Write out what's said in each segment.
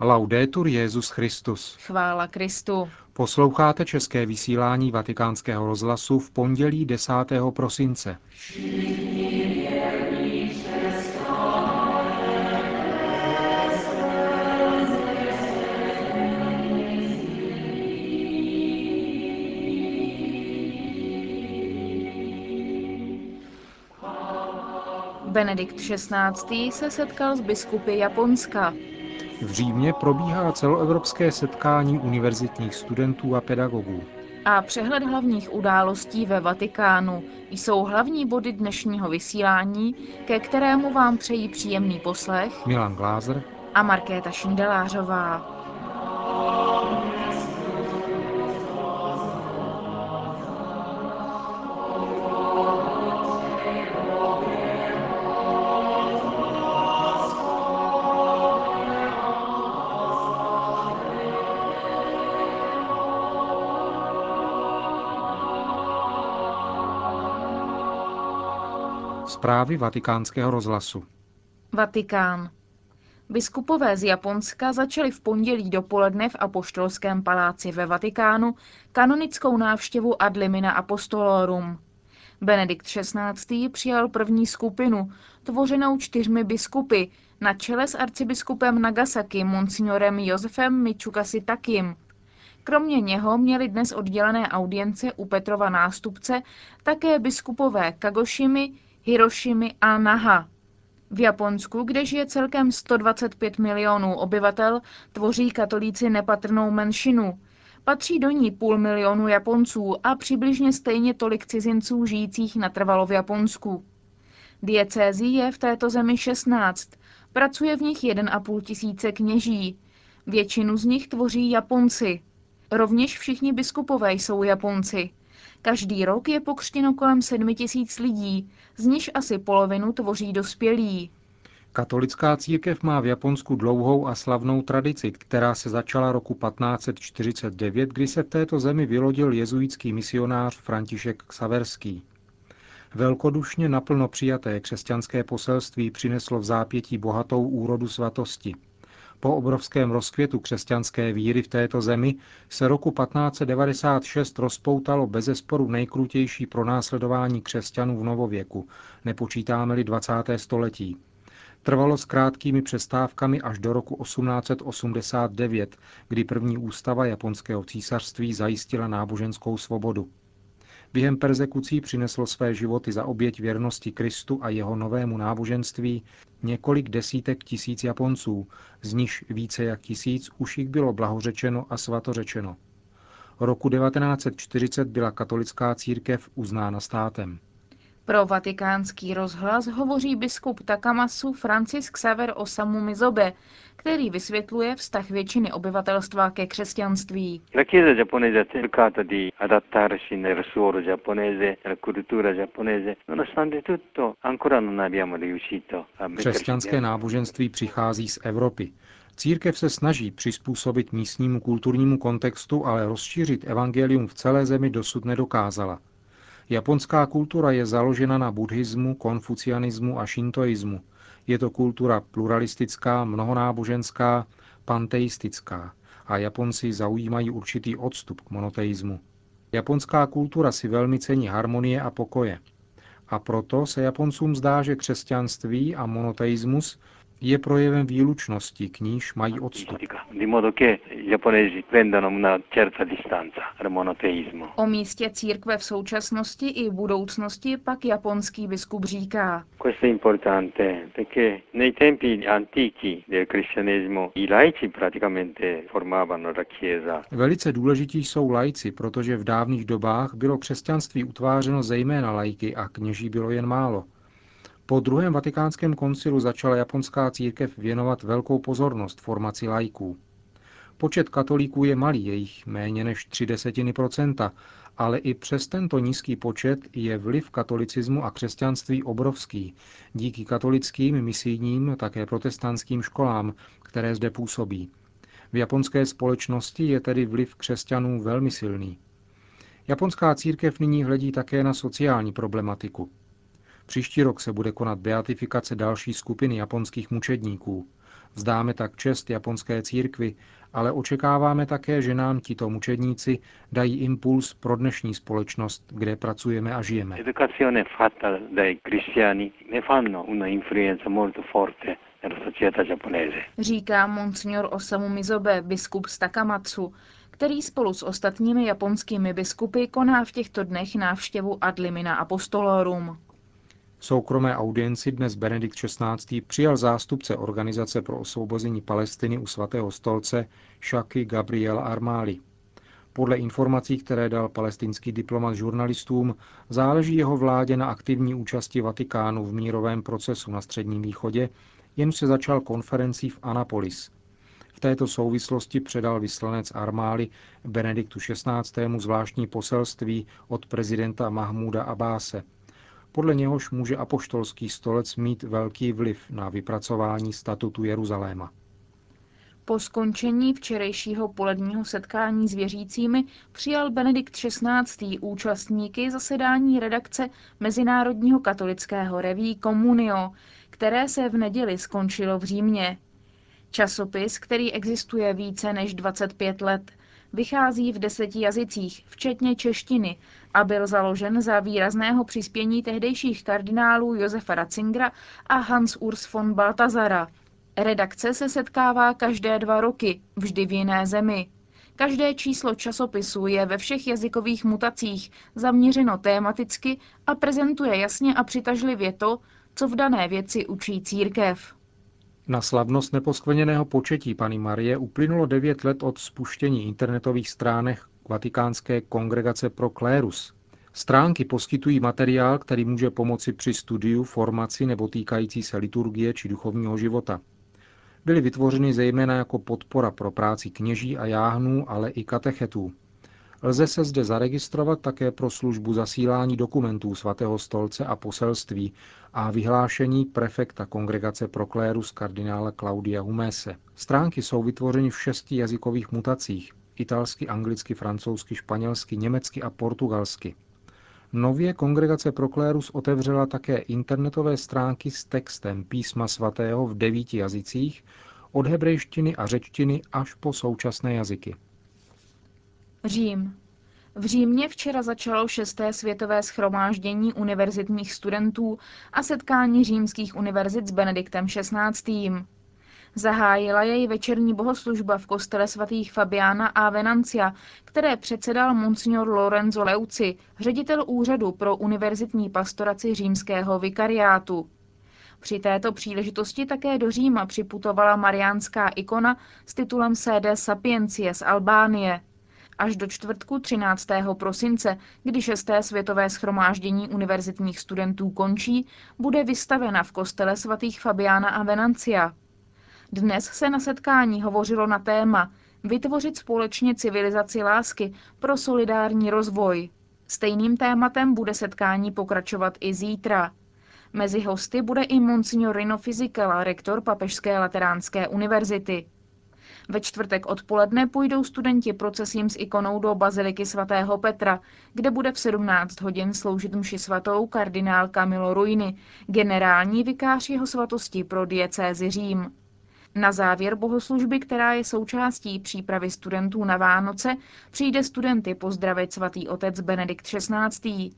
Laudetur Jezus Christus. Chvála Kristu. Posloucháte české vysílání Vatikánského rozhlasu v pondělí 10. prosince. Benedikt XVI. se setkal s biskupy Japonska. V Římě probíhá celoevropské setkání univerzitních studentů a pedagogů. A přehled hlavních událostí ve Vatikánu jsou hlavní body dnešního vysílání, ke kterému vám přejí příjemný poslech Milan Glázer a Markéta Šindelářová. Zprávy vatikánského rozhlasu. Vatikán. Biskupové z Japonska začali v pondělí dopoledne v Apoštolském paláci ve Vatikánu kanonickou návštěvu ad limina apostolorum. Benedikt XVI. přijal první skupinu, tvořenou čtyřmi biskupy, na čele s arcibiskupem Nagasaki monsignorem Josefem Michukasi Takim. Kromě něho měli dnes oddělené audience u Petrova nástupce také biskupové Kagoshimi, Hirošimi a Naha. V Japonsku, kde žije celkem 125 milionů obyvatel, tvoří katolíci nepatrnou menšinu. Patří do ní půl milionu Japonců a přibližně stejně tolik cizinců žijících natrvalo v Japonsku. Diecézí je v této zemi 16, pracuje v nich 1,5 tisíce kněží. Většinu z nich tvoří Japonci. Rovněž všichni biskupové jsou Japonci. Každý rok je pokřtěno kolem 7 tisíc lidí, z nich asi polovinu tvoří dospělí. Katolická církev má v Japonsku dlouhou a slavnou tradici, která se začala roku 1549, kdy se v této zemi vylodil jezuitský misionář František Xaverský. Velkodušně naplno přijaté křesťanské poselství přineslo v zápětí bohatou úrodu svatosti – po obrovském rozkvětu křesťanské víry v této zemi se roku 1596 rozpoutalo bezesporu nejkrutější pronásledování křesťanů v novověku, nepočítáme-li 20. století. Trvalo s krátkými přestávkami až do roku 1889, kdy první ústava japonského císařství zajistila náboženskou svobodu. Během persekucí přineslo své životy za oběť věrnosti Kristu a jeho novému náboženství několik desítek tisíc Japonců, z nichž více jak tisíc už jich bylo blahořečeno a svatořečeno. Roku 1940 byla katolická církev uznána státem. Pro vatikánský rozhlas hovoří biskup Takamasu Francis Xaver Osamu Mizobe, který vysvětluje vztah většiny obyvatelstva ke křesťanství. Křesťanské náboženství přichází z Evropy. Církev se snaží přizpůsobit místnímu kulturnímu kontextu, ale rozšířit evangelium v celé zemi dosud nedokázala. Japonská kultura je založena na buddhismu, konfucianismu a šintoismu. Je to kultura pluralistická, mnohonáboženská, panteistická a Japonci zaujímají určitý odstup k monoteismu. Japonská kultura si velmi cení harmonie a pokoje. A proto se Japoncům zdá, že křesťanství a monoteismus je projevem výlučnosti, k níž mají odstup. O místě církve v současnosti i v budoucnosti pak japonský biskup říká. Velice důležití jsou lajci, protože v dávných dobách bylo křesťanství utvářeno zejména lajky a kněží bylo jen málo. Po druhém vatikánském koncilu začala japonská církev věnovat velkou pozornost formaci lajků. Počet katolíků je malý, jejich méně než tři desetiny procenta, ale i přes tento nízký počet je vliv katolicismu a křesťanství obrovský, díky katolickým, misijním také protestantským školám, které zde působí. V japonské společnosti je tedy vliv křesťanů velmi silný. Japonská církev nyní hledí také na sociální problematiku. Příští rok se bude konat beatifikace další skupiny japonských mučedníků. Vzdáme tak čest japonské církvi, ale očekáváme také, že nám tito mučedníci dají impuls pro dnešní společnost, kde pracujeme a žijeme. Říká monsignor Osamu Mizobe, biskup z Takamatsu, který spolu s ostatními japonskými biskupy koná v těchto dnech návštěvu ad limina apostolorum. Soukromé audienci dnes Benedikt XVI. přijal zástupce Organizace pro osvobození Palestiny u svatého stolce Shaki Gabriel Armali. Podle informací, které dal palestinský diplomat žurnalistům, záleží jeho vládě na aktivní účasti Vatikánu v mírovém procesu na Středním východě, jen se začal konferencí v Anapolis. V této souvislosti předal vyslanec Armály Benediktu XVI. zvláštní poselství od prezidenta Mahmuda Abáse – podle něhož může apoštolský stolec mít velký vliv na vypracování statutu Jeruzaléma. Po skončení včerejšího poledního setkání s věřícími přijal Benedikt XVI. účastníky zasedání redakce Mezinárodního katolického reví Communio, které se v neděli skončilo v Římě. Časopis, který existuje více než 25 let, vychází v deseti jazycích, včetně češtiny, a byl založen za výrazného přispění tehdejších kardinálů Josefa Ratzingera a Hans Urs von Baltazara. Redakce se setkává každé dva roky, vždy v jiné zemi. Každé číslo časopisu je ve všech jazykových mutacích zaměřeno tématicky a prezentuje jasně a přitažlivě to, co v dané věci učí církev. Na slavnost neposkvrněného početí Pany Marie uplynulo devět let od spuštění internetových stránek Vatikánské kongregace pro klérus. Stránky poskytují materiál, který může pomoci při studiu, formaci nebo týkající se liturgie či duchovního života. Byly vytvořeny zejména jako podpora pro práci kněží a jáhnů, ale i katechetů. Lze se zde zaregistrovat také pro službu zasílání dokumentů svatého stolce a poselství a vyhlášení prefekta kongregace Proklérus kardinála Claudia Humese. Stránky jsou vytvořeny v šesti jazykových mutacích italsky, anglicky, francouzsky, španělsky, německy a portugalsky. Nově kongregace Proklérus otevřela také internetové stránky s textem písma svatého v devíti jazycích, od hebrejštiny a řečtiny až po současné jazyky. Řím. V Římě včera začalo šesté světové schromáždění univerzitních studentů a setkání římských univerzit s Benediktem XVI. Zahájila jej večerní bohoslužba v kostele svatých Fabiana a Venancia, které předsedal monsignor Lorenzo Leuci, ředitel úřadu pro univerzitní pastoraci římského vikariátu. Při této příležitosti také do Říma připutovala mariánská ikona s titulem CD Sapiencie z Albánie. Až do čtvrtku 13. prosince, kdy šesté světové schromáždění univerzitních studentů končí, bude vystavena v kostele svatých Fabiana a Venancia. Dnes se na setkání hovořilo na téma vytvořit společně civilizaci lásky pro solidární rozvoj. Stejným tématem bude setkání pokračovat i zítra. Mezi hosty bude i monsignor Rino Fizikela, rektor Papežské lateránské univerzity. Ve čtvrtek odpoledne půjdou studenti procesím s ikonou do Baziliky svatého Petra, kde bude v 17 hodin sloužit mši svatou kardinál Camilo Ruini, generální vikář jeho svatosti pro diecézi Řím. Na závěr bohoslužby, která je součástí přípravy studentů na Vánoce, přijde studenty pozdravit svatý otec Benedikt XVI.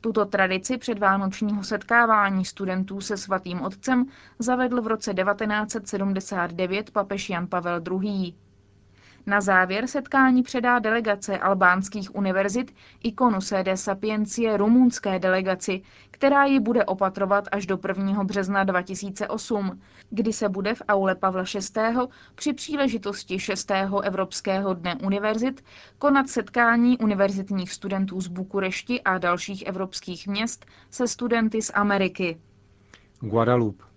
Tuto tradici předvánočního setkávání studentů se svatým otcem zavedl v roce 1979 papež Jan Pavel II. Na závěr setkání předá delegace albánských univerzit ikonu CD Sapiencie rumunské delegaci, která ji bude opatrovat až do 1. března 2008, kdy se bude v aule Pavla VI. při příležitosti 6. Evropského dne univerzit konat setkání univerzitních studentů z Bukurešti a dalších evropských měst se studenty z Ameriky. Guadalupe.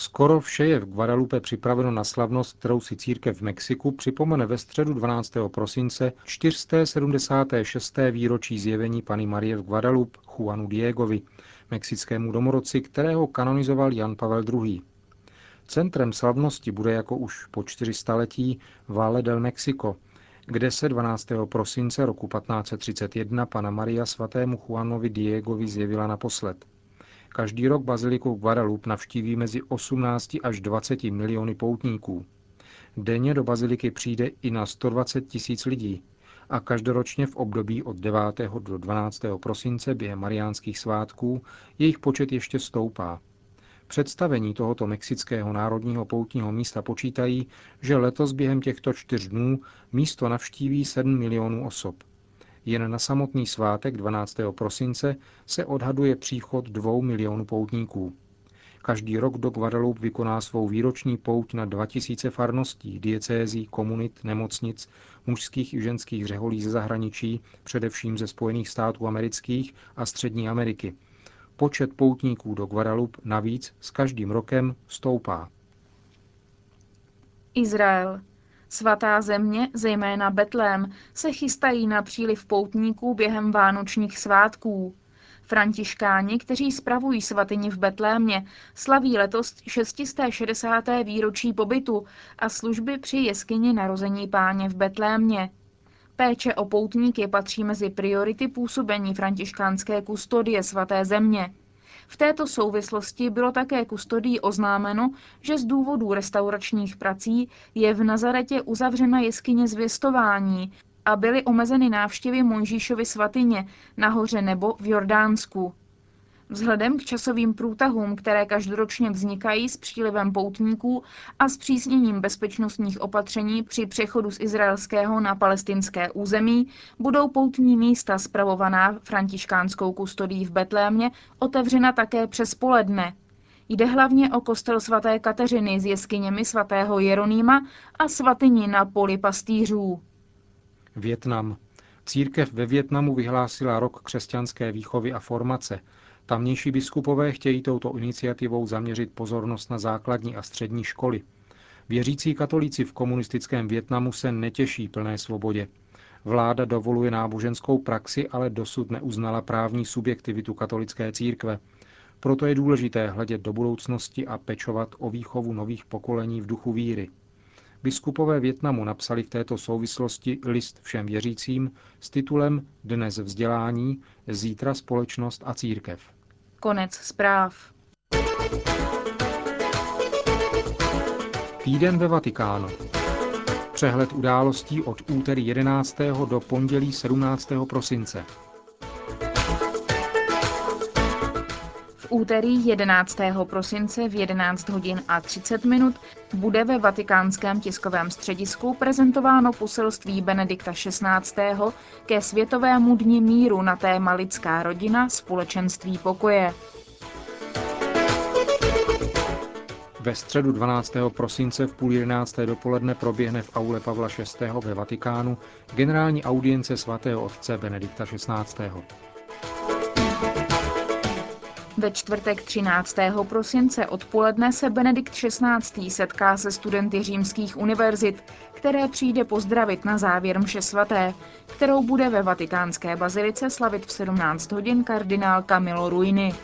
Skoro vše je v Guadalupe připraveno na slavnost, kterou si církev v Mexiku připomene ve středu 12. prosince 476. výročí zjevení Pany Marie v Guadalupe Juanu Diegovi, mexickému domorodci, kterého kanonizoval Jan Pavel II. Centrem slavnosti bude jako už po 400 letí Valle del Mexico, kde se 12. prosince roku 1531 Pana Maria svatému Juanovi Diegovi zjevila naposled. Každý rok baziliku Guadalupe navštíví mezi 18 až 20 miliony poutníků. Denně do baziliky přijde i na 120 tisíc lidí a každoročně v období od 9. do 12. prosince během mariánských svátků jejich počet ještě stoupá. Představení tohoto mexického národního poutního místa počítají, že letos během těchto čtyř dnů místo navštíví 7 milionů osob. Jen na samotný svátek 12. prosince se odhaduje příchod dvou milionů poutníků. Každý rok do Guadalupe vykoná svou výroční pouť na 2000 farností, diecézí, komunit, nemocnic, mužských i ženských řeholí ze zahraničí, především ze Spojených států amerických a Střední Ameriky. Počet poutníků do Guadalupe navíc s každým rokem stoupá. Izrael. Svatá země, zejména Betlém, se chystají na příliv poutníků během vánočních svátků. Františkáni, kteří spravují svatyni v Betlémě, slaví letos 660. výročí pobytu a služby při jeskyni narození páně v Betlémě. Péče o poutníky patří mezi priority působení františkánské kustodie svaté země. V této souvislosti bylo také kustodii oznámeno, že z důvodu restauračních prací je v Nazaretě uzavřena jeskyně zvěstování a byly omezeny návštěvy Mojžíšovy svatyně nahoře nebo v Jordánsku. Vzhledem k časovým průtahům, které každoročně vznikají s přílivem poutníků a s přísněním bezpečnostních opatření při přechodu z izraelského na palestinské území, budou poutní místa spravovaná františkánskou kustodí v Betlémě otevřena také přes poledne. Jde hlavně o kostel svaté Kateřiny s jeskyněmi svatého Jeronýma a svatyni na poli pastýřů. Větnam. Církev ve Větnamu vyhlásila rok křesťanské výchovy a formace. Tamnější biskupové chtějí touto iniciativou zaměřit pozornost na základní a střední školy. Věřící katolíci v komunistickém Větnamu se netěší plné svobodě. Vláda dovoluje náboženskou praxi, ale dosud neuznala právní subjektivitu katolické církve. Proto je důležité hledět do budoucnosti a pečovat o výchovu nových pokolení v duchu víry. Biskupové Větnamu napsali v této souvislosti list všem věřícím s titulem Dnes vzdělání, zítra společnost a církev. Konec zpráv. Týden ve Vatikánu. Přehled událostí od úterý 11. do pondělí 17. prosince. Úterý 11. prosince v 11 hodin a 30 minut bude ve vatikánském tiskovém středisku prezentováno poselství Benedikta XVI. ke Světovému dni míru na téma lidská rodina, společenství pokoje. Ve středu 12. prosince v půl 11. dopoledne proběhne v aule Pavla VI. ve Vatikánu generální audience svatého otce Benedikta XVI. Ve čtvrtek 13. prosince odpoledne se Benedikt XVI. setká se studenty římských univerzit, které přijde pozdravit na závěr mše svaté, kterou bude ve vatikánské bazilice slavit v 17 hodin kardinál Camilo Ruini.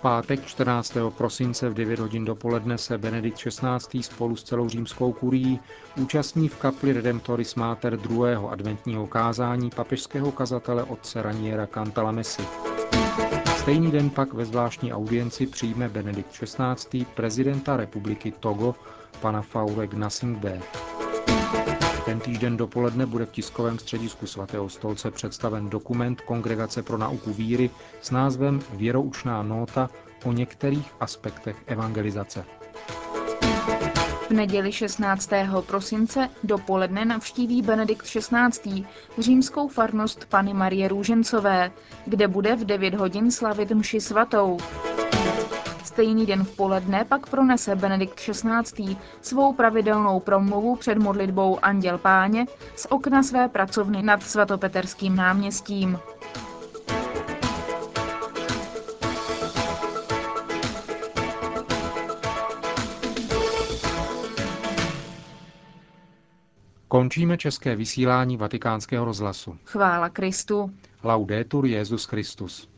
Pátek 14. prosince v 9 hodin dopoledne se Benedikt XVI. spolu s celou římskou kurií účastní v kapli Redemptoris Mater druhého adventního kázání papežského kazatele otce Raniera Cantalamesi. Stejný den pak ve zvláštní audienci přijme Benedikt XVI. prezidenta republiky Togo, pana Faure Gnasingbe. Ten týžden dopoledne bude v tiskovém středisku svatého stolce představen dokument Kongregace pro nauku víry s názvem Věroučná nóta o některých aspektech evangelizace. V neděli 16. prosince dopoledne navštíví Benedikt XVI. římskou farnost Pany Marie Růžencové, kde bude v 9 hodin slavit mši svatou. Stejný den v poledne pak pronese Benedikt XVI. svou pravidelnou promluvu před modlitbou Anděl Páně z okna své pracovny nad svatopeterským náměstím. Končíme české vysílání vatikánského rozhlasu. Chvála Kristu. Laudetur Jezus Christus.